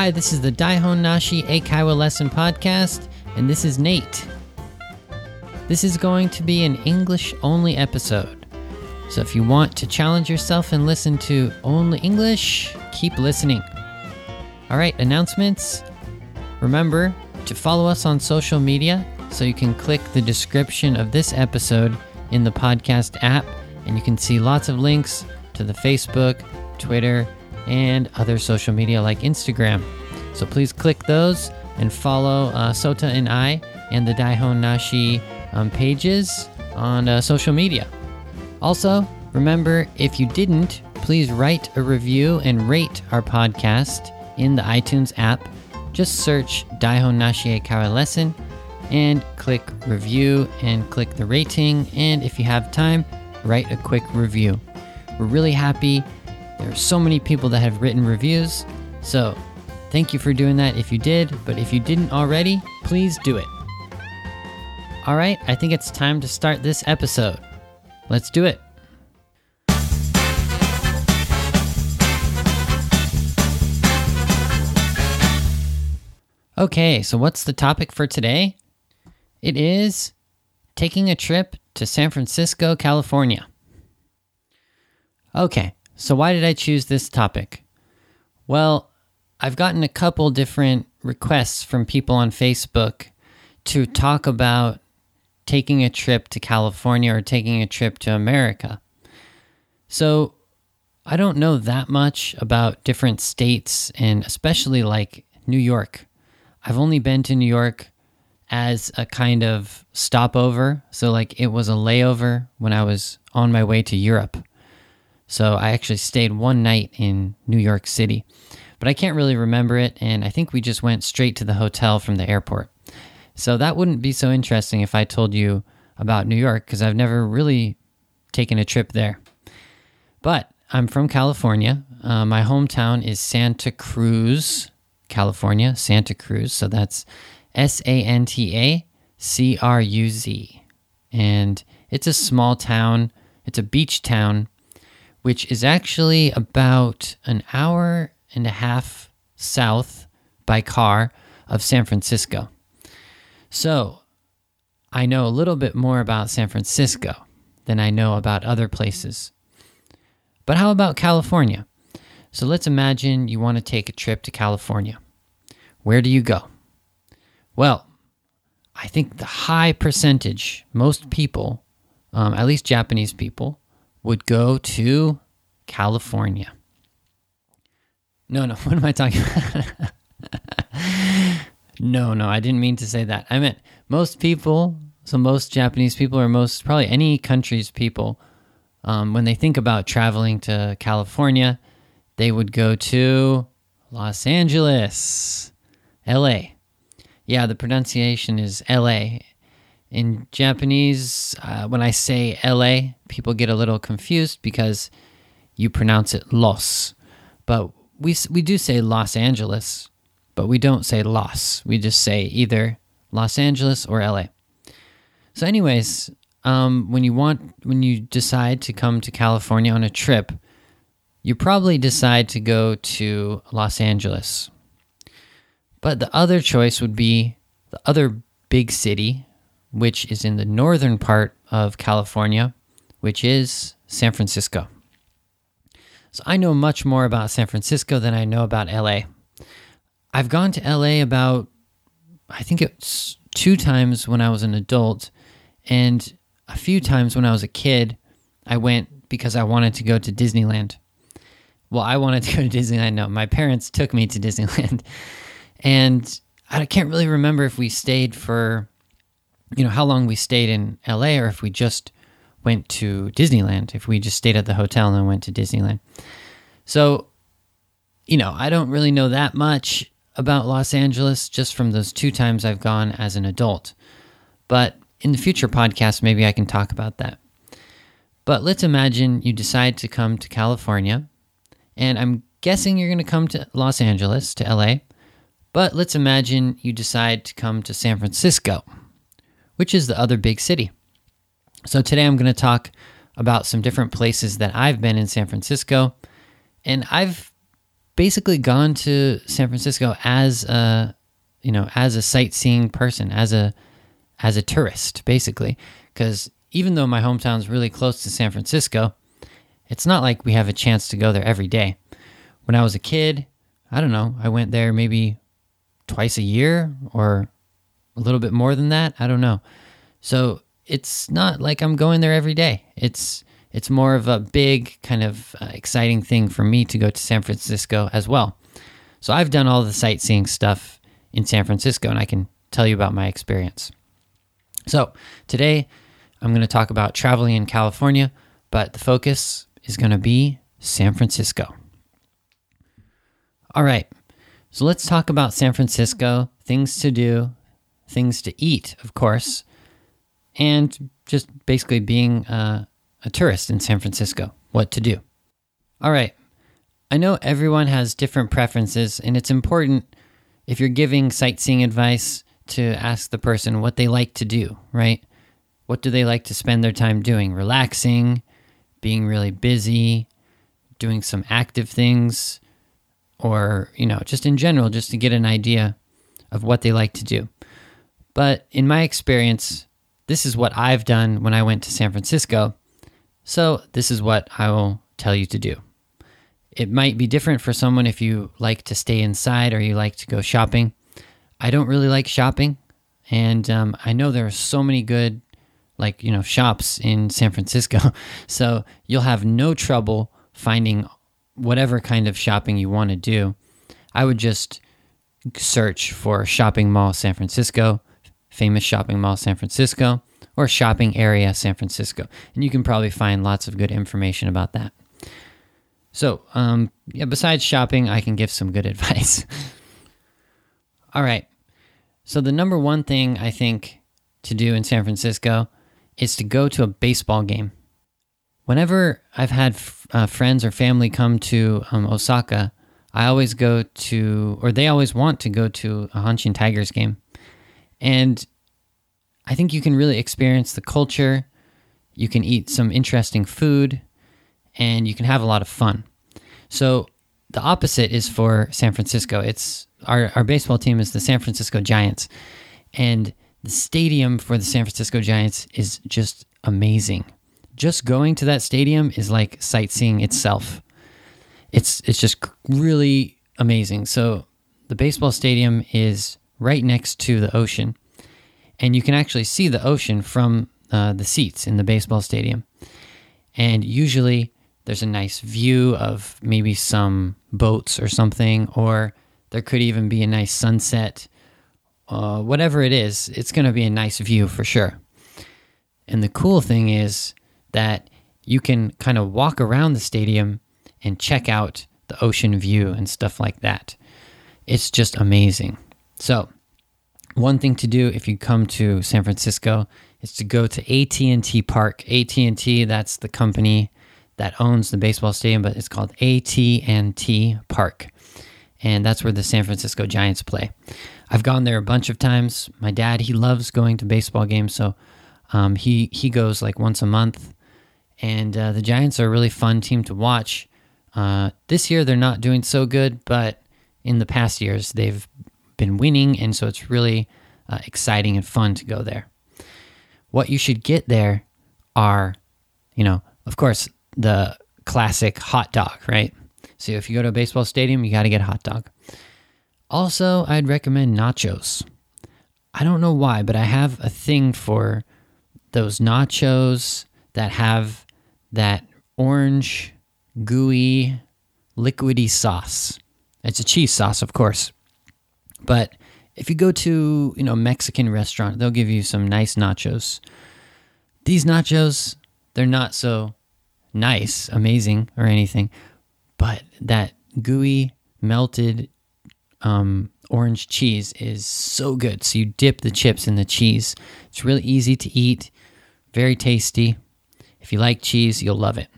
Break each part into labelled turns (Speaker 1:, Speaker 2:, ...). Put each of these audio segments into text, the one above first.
Speaker 1: Hi, this is the Daihon Nashi Eikaiwa Lesson Podcast, and this is Nate. This is going to be an English only episode. So if you want to challenge yourself and listen to only English, keep listening. All right, announcements. Remember to follow us on social media so you can click the description of this episode in the podcast app and you can see lots of links to the Facebook, Twitter, and other social media like Instagram. So please click those and follow uh, Sota and I and the Daihon Nashi um, pages on uh, social media. Also, remember if you didn't, please write a review and rate our podcast in the iTunes app. Just search Daihon Nashi Eikaiwa Lesson and click review and click the rating. And if you have time, write a quick review. We're really happy there are so many people that have written reviews, so thank you for doing that if you did, but if you didn't already, please do it. All right, I think it's time to start this episode. Let's do it. Okay, so what's the topic for today? It is taking a trip to San Francisco, California. Okay, so, why did I choose this topic? Well, I've gotten a couple different requests from people on Facebook to talk about taking a trip to California or taking a trip to America. So, I don't know that much about different states and especially like New York. I've only been to New York as a kind of stopover. So, like, it was a layover when I was on my way to Europe. So I actually stayed one night in New York City, but I can't really remember it. And I think we just went straight to the hotel from the airport. So that wouldn't be so interesting if I told you about New York because I've never really taken a trip there. But I'm from California. Uh, my hometown is Santa Cruz, California, Santa Cruz. So that's S A N T A C R U Z. And it's a small town, it's a beach town which is actually about an hour and a half south by car of San Francisco. So, I know a little bit more about San Francisco than I know about other places. But how about California? So let's imagine you want to take a trip to California. Where do you go? Well, I think the high percentage, most people, um, at least Japanese people, would go to California. No, no, what am I talking about? no, no, I didn't mean to say that. I meant most people, so most Japanese people, or most probably any country's people, um, when they think about traveling to California, they would go to Los Angeles, LA. Yeah, the pronunciation is LA in Japanese, uh, when I say LA, people get a little confused because you pronounce it Los. But we, we do say Los Angeles, but we don't say Los. We just say either Los Angeles or LA. So, anyways, um, when you want, when you decide to come to California on a trip, you probably decide to go to Los Angeles. But the other choice would be the other big city which is in the northern part of California, which is San Francisco. So I know much more about San Francisco than I know about LA. I've gone to LA about, I think it's two times when I was an adult, and a few times when I was a kid, I went because I wanted to go to Disneyland. Well, I wanted to go to Disneyland. No, my parents took me to Disneyland. And I can't really remember if we stayed for you know, how long we stayed in LA or if we just went to Disneyland, if we just stayed at the hotel and then went to Disneyland. So, you know, I don't really know that much about Los Angeles just from those two times I've gone as an adult. But in the future podcast, maybe I can talk about that. But let's imagine you decide to come to California, and I'm guessing you're going to come to Los Angeles, to LA. But let's imagine you decide to come to San Francisco which is the other big city. So today I'm going to talk about some different places that I've been in San Francisco. And I've basically gone to San Francisco as a you know as a sightseeing person, as a as a tourist, basically. Because even though my hometown's really close to San Francisco, it's not like we have a chance to go there every day. When I was a kid, I don't know, I went there maybe twice a year or a little bit more than that. I don't know. So it's not like I'm going there every day. It's it's more of a big kind of uh, exciting thing for me to go to San Francisco as well. So I've done all the sightseeing stuff in San Francisco and I can tell you about my experience. So today I'm going to talk about traveling in California, but the focus is going to be San Francisco. All right. So let's talk about San Francisco, things to do, things to eat, of course, and just basically being uh, a tourist in San Francisco, what to do. All right. I know everyone has different preferences, and it's important if you're giving sightseeing advice to ask the person what they like to do, right? What do they like to spend their time doing? Relaxing, being really busy, doing some active things, or, you know, just in general, just to get an idea of what they like to do. But in my experience, this is what I've done when I went to San Francisco. So this is what I will tell you to do. It might be different for someone if you like to stay inside or you like to go shopping. I don't really like shopping, and um, I know there are so many good, like you know, shops in San Francisco. so you'll have no trouble finding whatever kind of shopping you want to do. I would just search for shopping mall San Francisco famous shopping mall San Francisco or shopping area San Francisco. And you can probably find lots of good information about that. So, um, yeah, besides shopping, I can give some good advice. All right. So, the number one thing I think to do in San Francisco is to go to a baseball game. Whenever I've had f- uh, friends or family come to um, Osaka, I always go to, or they always want to go to a Hanshin Tigers game. And I think you can really experience the culture. You can eat some interesting food and you can have a lot of fun. So the opposite is for San Francisco. It's our, our baseball team is the San Francisco Giants. And the stadium for the San Francisco Giants is just amazing. Just going to that stadium is like sightseeing itself. It's it's just really amazing. So the baseball stadium is right next to the ocean, and you can actually see the ocean from uh, the seats in the baseball stadium. And usually there's a nice view of maybe some boats or something, or there could even be a nice sunset. Uh, whatever it is, it's going to be a nice view for sure. And the cool thing is that you can kind of walk around the stadium and check out the ocean view and stuff like that. It's just amazing. So, one thing to do if you come to San Francisco is to go to AT&T Park. AT&T, that's the company that owns the baseball stadium, but it's called AT&T Park. And that's where the San Francisco Giants play. I've gone there a bunch of times. My dad, he loves going to baseball games, so um, he he goes like once a month. And uh, the Giants are a really fun team to watch. Uh, this year they're not doing so good, but in the past years they've been winning, and so it's really uh, exciting and fun to go there. What you should get there are, you know, of course, the classic hot dog, right? So if you go to a baseball stadium, you got to get a hot dog. Also, I'd recommend nachos. I don't know why, but I have a thing for those nachos that have that orange, gooey, liquidy sauce. It's a cheese sauce, of course. But if you go to, you know, Mexican restaurant, they'll give you some nice nachos. These nachos, they're not so nice, amazing, or anything, but that gooey, melted um, orange cheese is so good. So you dip the chips in the cheese. It's really easy to eat, very tasty. If you like cheese, you'll love it.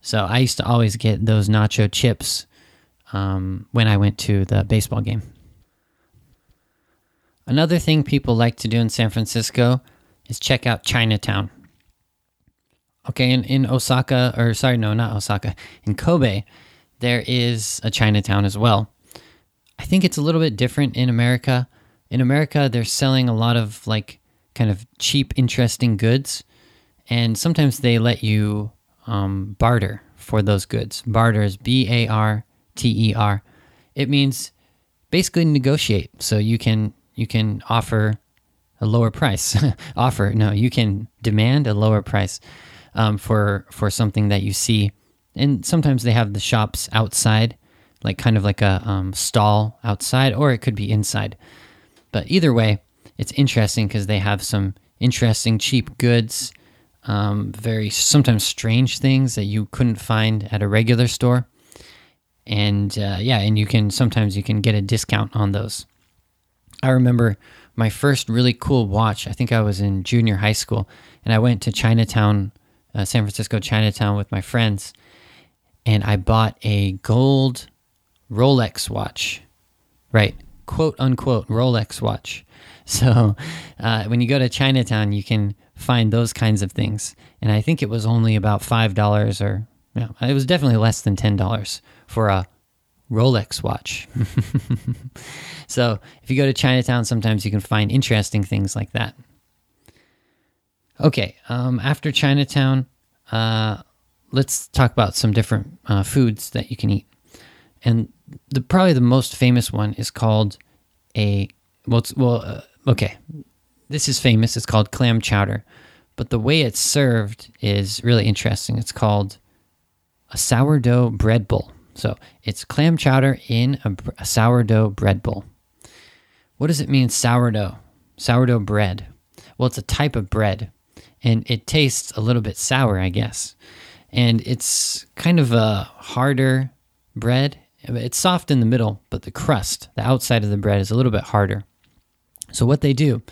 Speaker 1: So I used to always get those nacho chips um, when I went to the baseball game. Another thing people like to do in San Francisco is check out Chinatown. Okay, in, in Osaka, or sorry, no, not Osaka, in Kobe, there is a Chinatown as well. I think it's a little bit different in America. In America, they're selling a lot of like kind of cheap, interesting goods, and sometimes they let you um, barter for those goods. Barter is B A R T E R. It means basically negotiate. So you can you can offer a lower price. offer no, you can demand a lower price um, for for something that you see. And sometimes they have the shops outside, like kind of like a um, stall outside, or it could be inside. But either way, it's interesting because they have some interesting cheap goods, um, very sometimes strange things that you couldn't find at a regular store. And uh, yeah, and you can sometimes you can get a discount on those. I remember my first really cool watch. I think I was in junior high school, and I went to Chinatown uh, San Francisco Chinatown with my friends, and I bought a gold Rolex watch, right? Quote unquote Rolex watch. So uh, when you go to Chinatown, you can find those kinds of things, and I think it was only about five dollars, or you it was definitely less than ten dollars for a Rolex watch. so if you go to Chinatown, sometimes you can find interesting things like that. Okay, um, after Chinatown, uh, let's talk about some different uh, foods that you can eat. And the probably the most famous one is called a well, well, uh, okay, this is famous. It's called clam chowder, but the way it's served is really interesting. It's called a sourdough bread bowl. So it's clam chowder in a, a sourdough bread bowl. What does it mean, sourdough? Sourdough bread. Well, it's a type of bread and it tastes a little bit sour, I guess. And it's kind of a harder bread. It's soft in the middle, but the crust, the outside of the bread, is a little bit harder. So what they do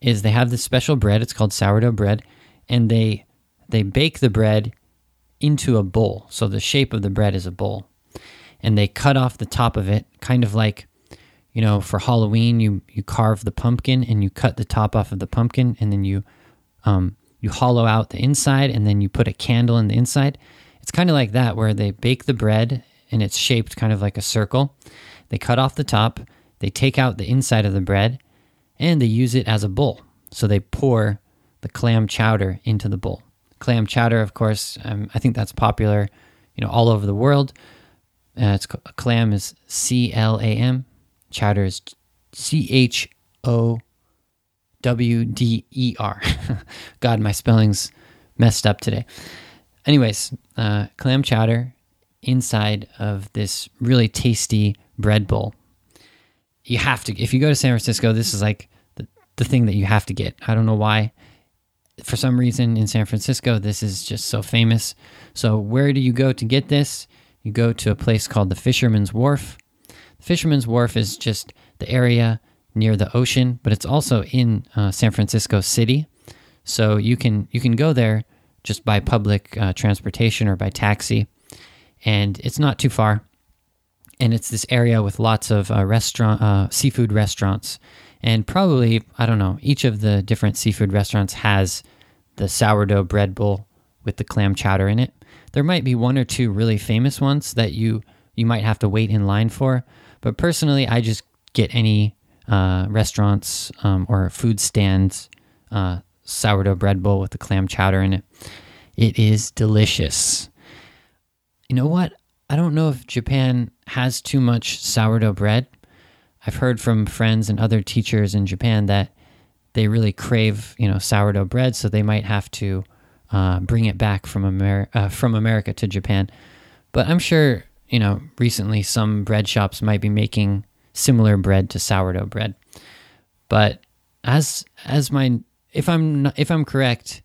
Speaker 1: is they have this special bread. It's called sourdough bread, and they they bake the bread into a bowl. So the shape of the bread is a bowl, and they cut off the top of it, kind of like you know for Halloween you you carve the pumpkin and you cut the top off of the pumpkin, and then you um, you hollow out the inside and then you put a candle in the inside. It's kind of like that, where they bake the bread and it's shaped kind of like a circle. They cut off the top, they take out the inside of the bread, and they use it as a bowl. So they pour the clam chowder into the bowl. Clam chowder, of course, um, I think that's popular, you know, all over the world. Uh, it's clam is C L A M, chowder is C H O W D E R. God, my spelling's messed up today. Anyways, uh, clam chowder inside of this really tasty bread bowl. You have to, if you go to San Francisco, this is like the, the thing that you have to get. I don't know why. For some reason in San Francisco, this is just so famous. So, where do you go to get this? You go to a place called the Fisherman's Wharf. The Fisherman's Wharf is just the area near the ocean, but it's also in uh, San Francisco City. So you can you can go there just by public uh, transportation or by taxi, and it's not too far. And it's this area with lots of uh, restaurant uh, seafood restaurants, and probably I don't know each of the different seafood restaurants has the sourdough bread bowl with the clam chowder in it. There might be one or two really famous ones that you you might have to wait in line for, but personally, I just get any uh, restaurants um, or food stands uh, sourdough bread bowl with the clam chowder in it. It is delicious. You know what? I don't know if Japan has too much sourdough bread. I've heard from friends and other teachers in Japan that they really crave, you know, sourdough bread, so they might have to uh, bring it back from America uh, from America to Japan. But I'm sure, you know, recently some bread shops might be making similar bread to sourdough bread. But as as my if I'm not, if I'm correct,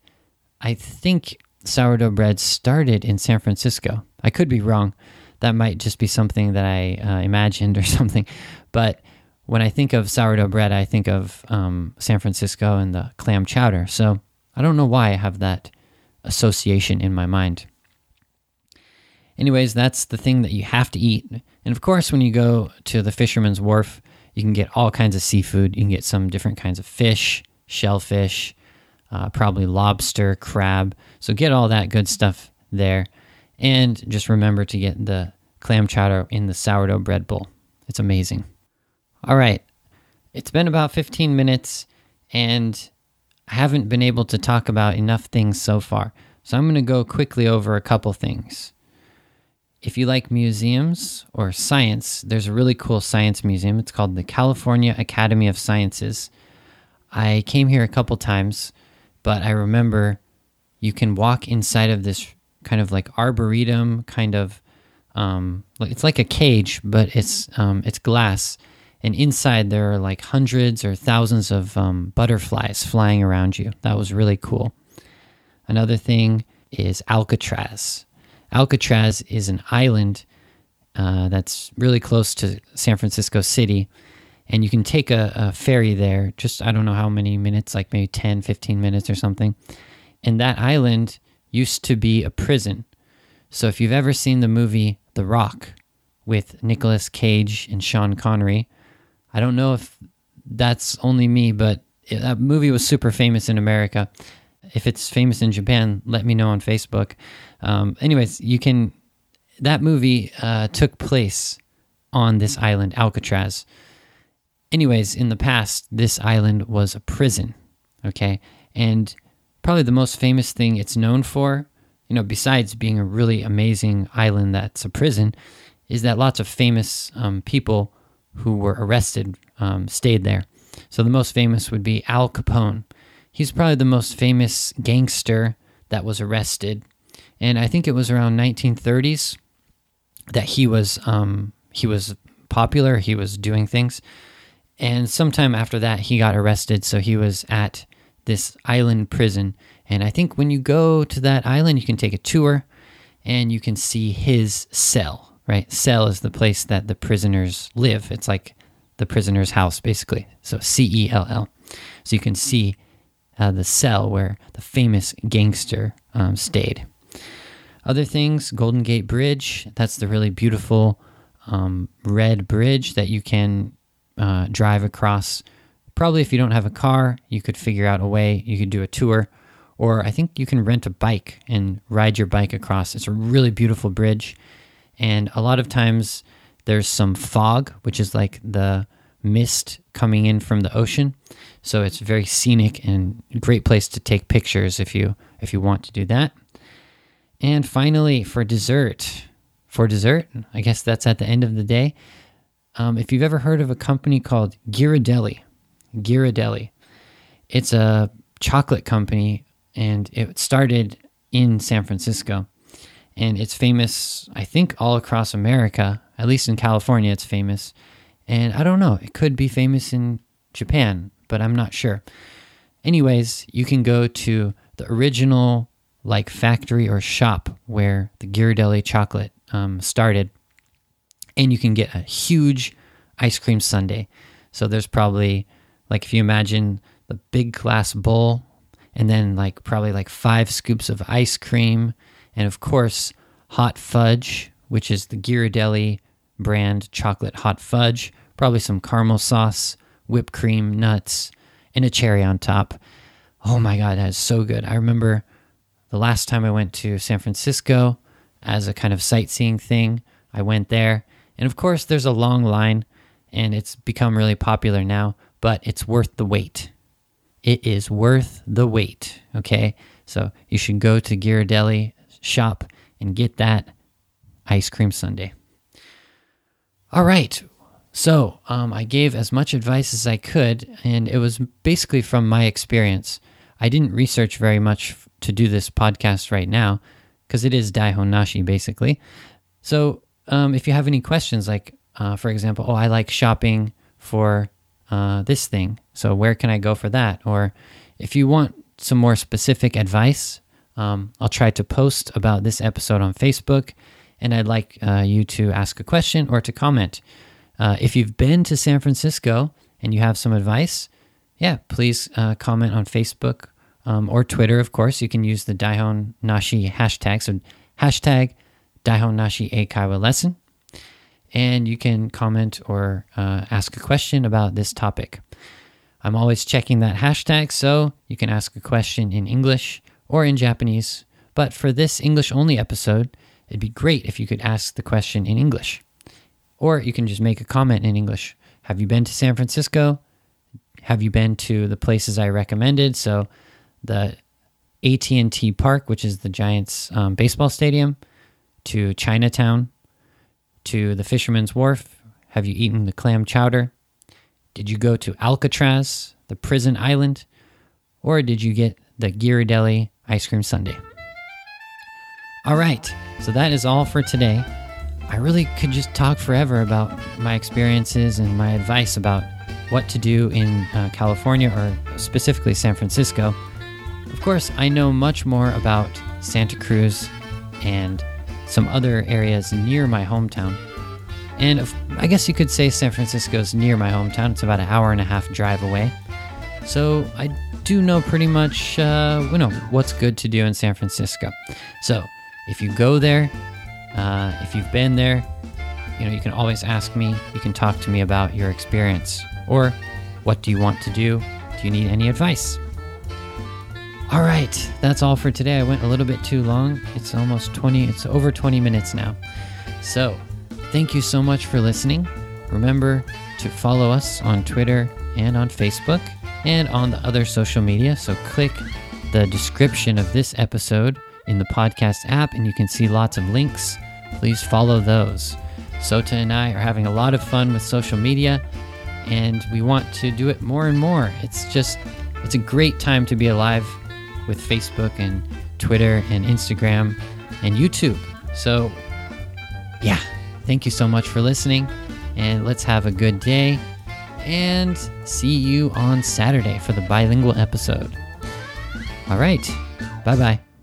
Speaker 1: I think sourdough bread started in San Francisco. I could be wrong. That might just be something that I uh, imagined or something. But when I think of sourdough bread, I think of um, San Francisco and the clam chowder. So I don't know why I have that association in my mind. Anyways, that's the thing that you have to eat. And of course, when you go to the fisherman's wharf, you can get all kinds of seafood. You can get some different kinds of fish, shellfish, uh, probably lobster, crab. So get all that good stuff there. And just remember to get the clam chowder in the sourdough bread bowl. It's amazing. All right. It's been about 15 minutes and haven't been able to talk about enough things so far. So I'm going to go quickly over a couple things. If you like museums or science, there's a really cool science museum. It's called the California Academy of Sciences. I came here a couple times, but I remember you can walk inside of this kind of like arboretum kind of um, it's like a cage, but it's um, it's glass, and inside there are like hundreds or thousands of um, butterflies flying around you. That was really cool. Another thing is Alcatraz. Alcatraz is an island uh, that's really close to San Francisco City, and you can take a, a ferry there. Just I don't know how many minutes, like maybe 10, 15 minutes or something. And that island used to be a prison. So if you've ever seen the movie The Rock with Nicolas Cage and Sean Connery, I don't know if that's only me, but that movie was super famous in America. If it's famous in Japan, let me know on Facebook. Um, anyways, you can. That movie uh, took place on this island, Alcatraz. Anyways, in the past, this island was a prison. Okay, and probably the most famous thing it's known for you know, besides being a really amazing island that's a prison, is that lots of famous um, people who were arrested um, stayed there. So the most famous would be Al Capone. He's probably the most famous gangster that was arrested, and I think it was around 1930s that he was um, he was popular. He was doing things, and sometime after that he got arrested. So he was at this island prison and I think when you go to that island, you can take a tour and you can see his cell, right? Cell is the place that the prisoners live. It's like the prisoner's house, basically. So C E L L. So you can see uh, the cell where the famous gangster um, stayed. Other things, Golden Gate Bridge. That's the really beautiful um, red bridge that you can uh, drive across. Probably if you don't have a car, you could figure out a way. You could do a tour or I think you can rent a bike and ride your bike across. It's a really beautiful bridge. And a lot of times there's some fog, which is like the mist coming in from the ocean. So it's very scenic and great place to take pictures if you if you want to do that. And finally, for dessert, for dessert, I guess that's at the end of the day. Um, if you've ever heard of a company called Ghirardelli, Ghirardelli, it's a chocolate company and it started in San Francisco. And it's famous, I think, all across America. At least in California, it's famous. And I don't know, it could be famous in Japan, but I'm not sure. Anyways, you can go to the original like factory or shop where the Ghirardelli chocolate um, started, and you can get a huge ice cream sundae. So there's probably like if you imagine the big glass bowl and then like probably like five scoops of ice cream, and of course, hot fudge, which is the Ghirardelli brand chocolate hot fudge, probably some caramel sauce, whipped cream, nuts, and a cherry on top. Oh my God, that is so good. I remember the last time I went to San Francisco as a kind of sightseeing thing, I went there. And of course, there's a long line, and it's become really popular now, but it's worth the wait. It is worth the wait. Okay. So you should go to Ghirardelli shop and get that ice cream sundae. All right. So um, I gave as much advice as I could, and it was basically from my experience. I didn't research very much to do this podcast right now because it is Daihon Nashi basically. So um, if you have any questions, like uh, for example, oh, I like shopping for uh, this thing. So where can I go for that? Or if you want some more specific advice, um, I'll try to post about this episode on Facebook. And I'd like uh, you to ask a question or to comment. Uh, if you've been to San Francisco and you have some advice, yeah, please uh, comment on Facebook um, or Twitter, of course. You can use the Daihon Nashi hashtag. So hashtag Daihon Nashi Eikaiwa lesson and you can comment or uh, ask a question about this topic. I'm always checking that hashtag, so you can ask a question in English or in Japanese. But for this English only episode, it'd be great if you could ask the question in English. Or you can just make a comment in English. Have you been to San Francisco? Have you been to the places I recommended? So the AT&T Park, which is the Giants um, baseball stadium, to Chinatown, to the Fisherman's Wharf. Have you eaten the clam chowder? Did you go to Alcatraz, the prison island, or did you get the Ghirardelli ice cream sundae? All right, so that is all for today. I really could just talk forever about my experiences and my advice about what to do in uh, California or specifically San Francisco. Of course, I know much more about Santa Cruz and some other areas near my hometown. And if, I guess you could say San Francisco is near my hometown. It's about an hour and a half drive away. So I do know pretty much, uh, you know, what's good to do in San Francisco. So if you go there, uh, if you've been there, you know, you can always ask me. You can talk to me about your experience. Or what do you want to do? Do you need any advice? All right, that's all for today. I went a little bit too long. It's almost 20, it's over 20 minutes now. So, thank you so much for listening. Remember to follow us on Twitter and on Facebook and on the other social media. So, click the description of this episode in the podcast app and you can see lots of links. Please follow those. Sota and I are having a lot of fun with social media and we want to do it more and more. It's just, it's a great time to be alive with Facebook and Twitter and Instagram and YouTube. So, yeah, thank you so much for listening, and let's have a good day. And see you on Saturday for the bilingual episode. All right, bye bye.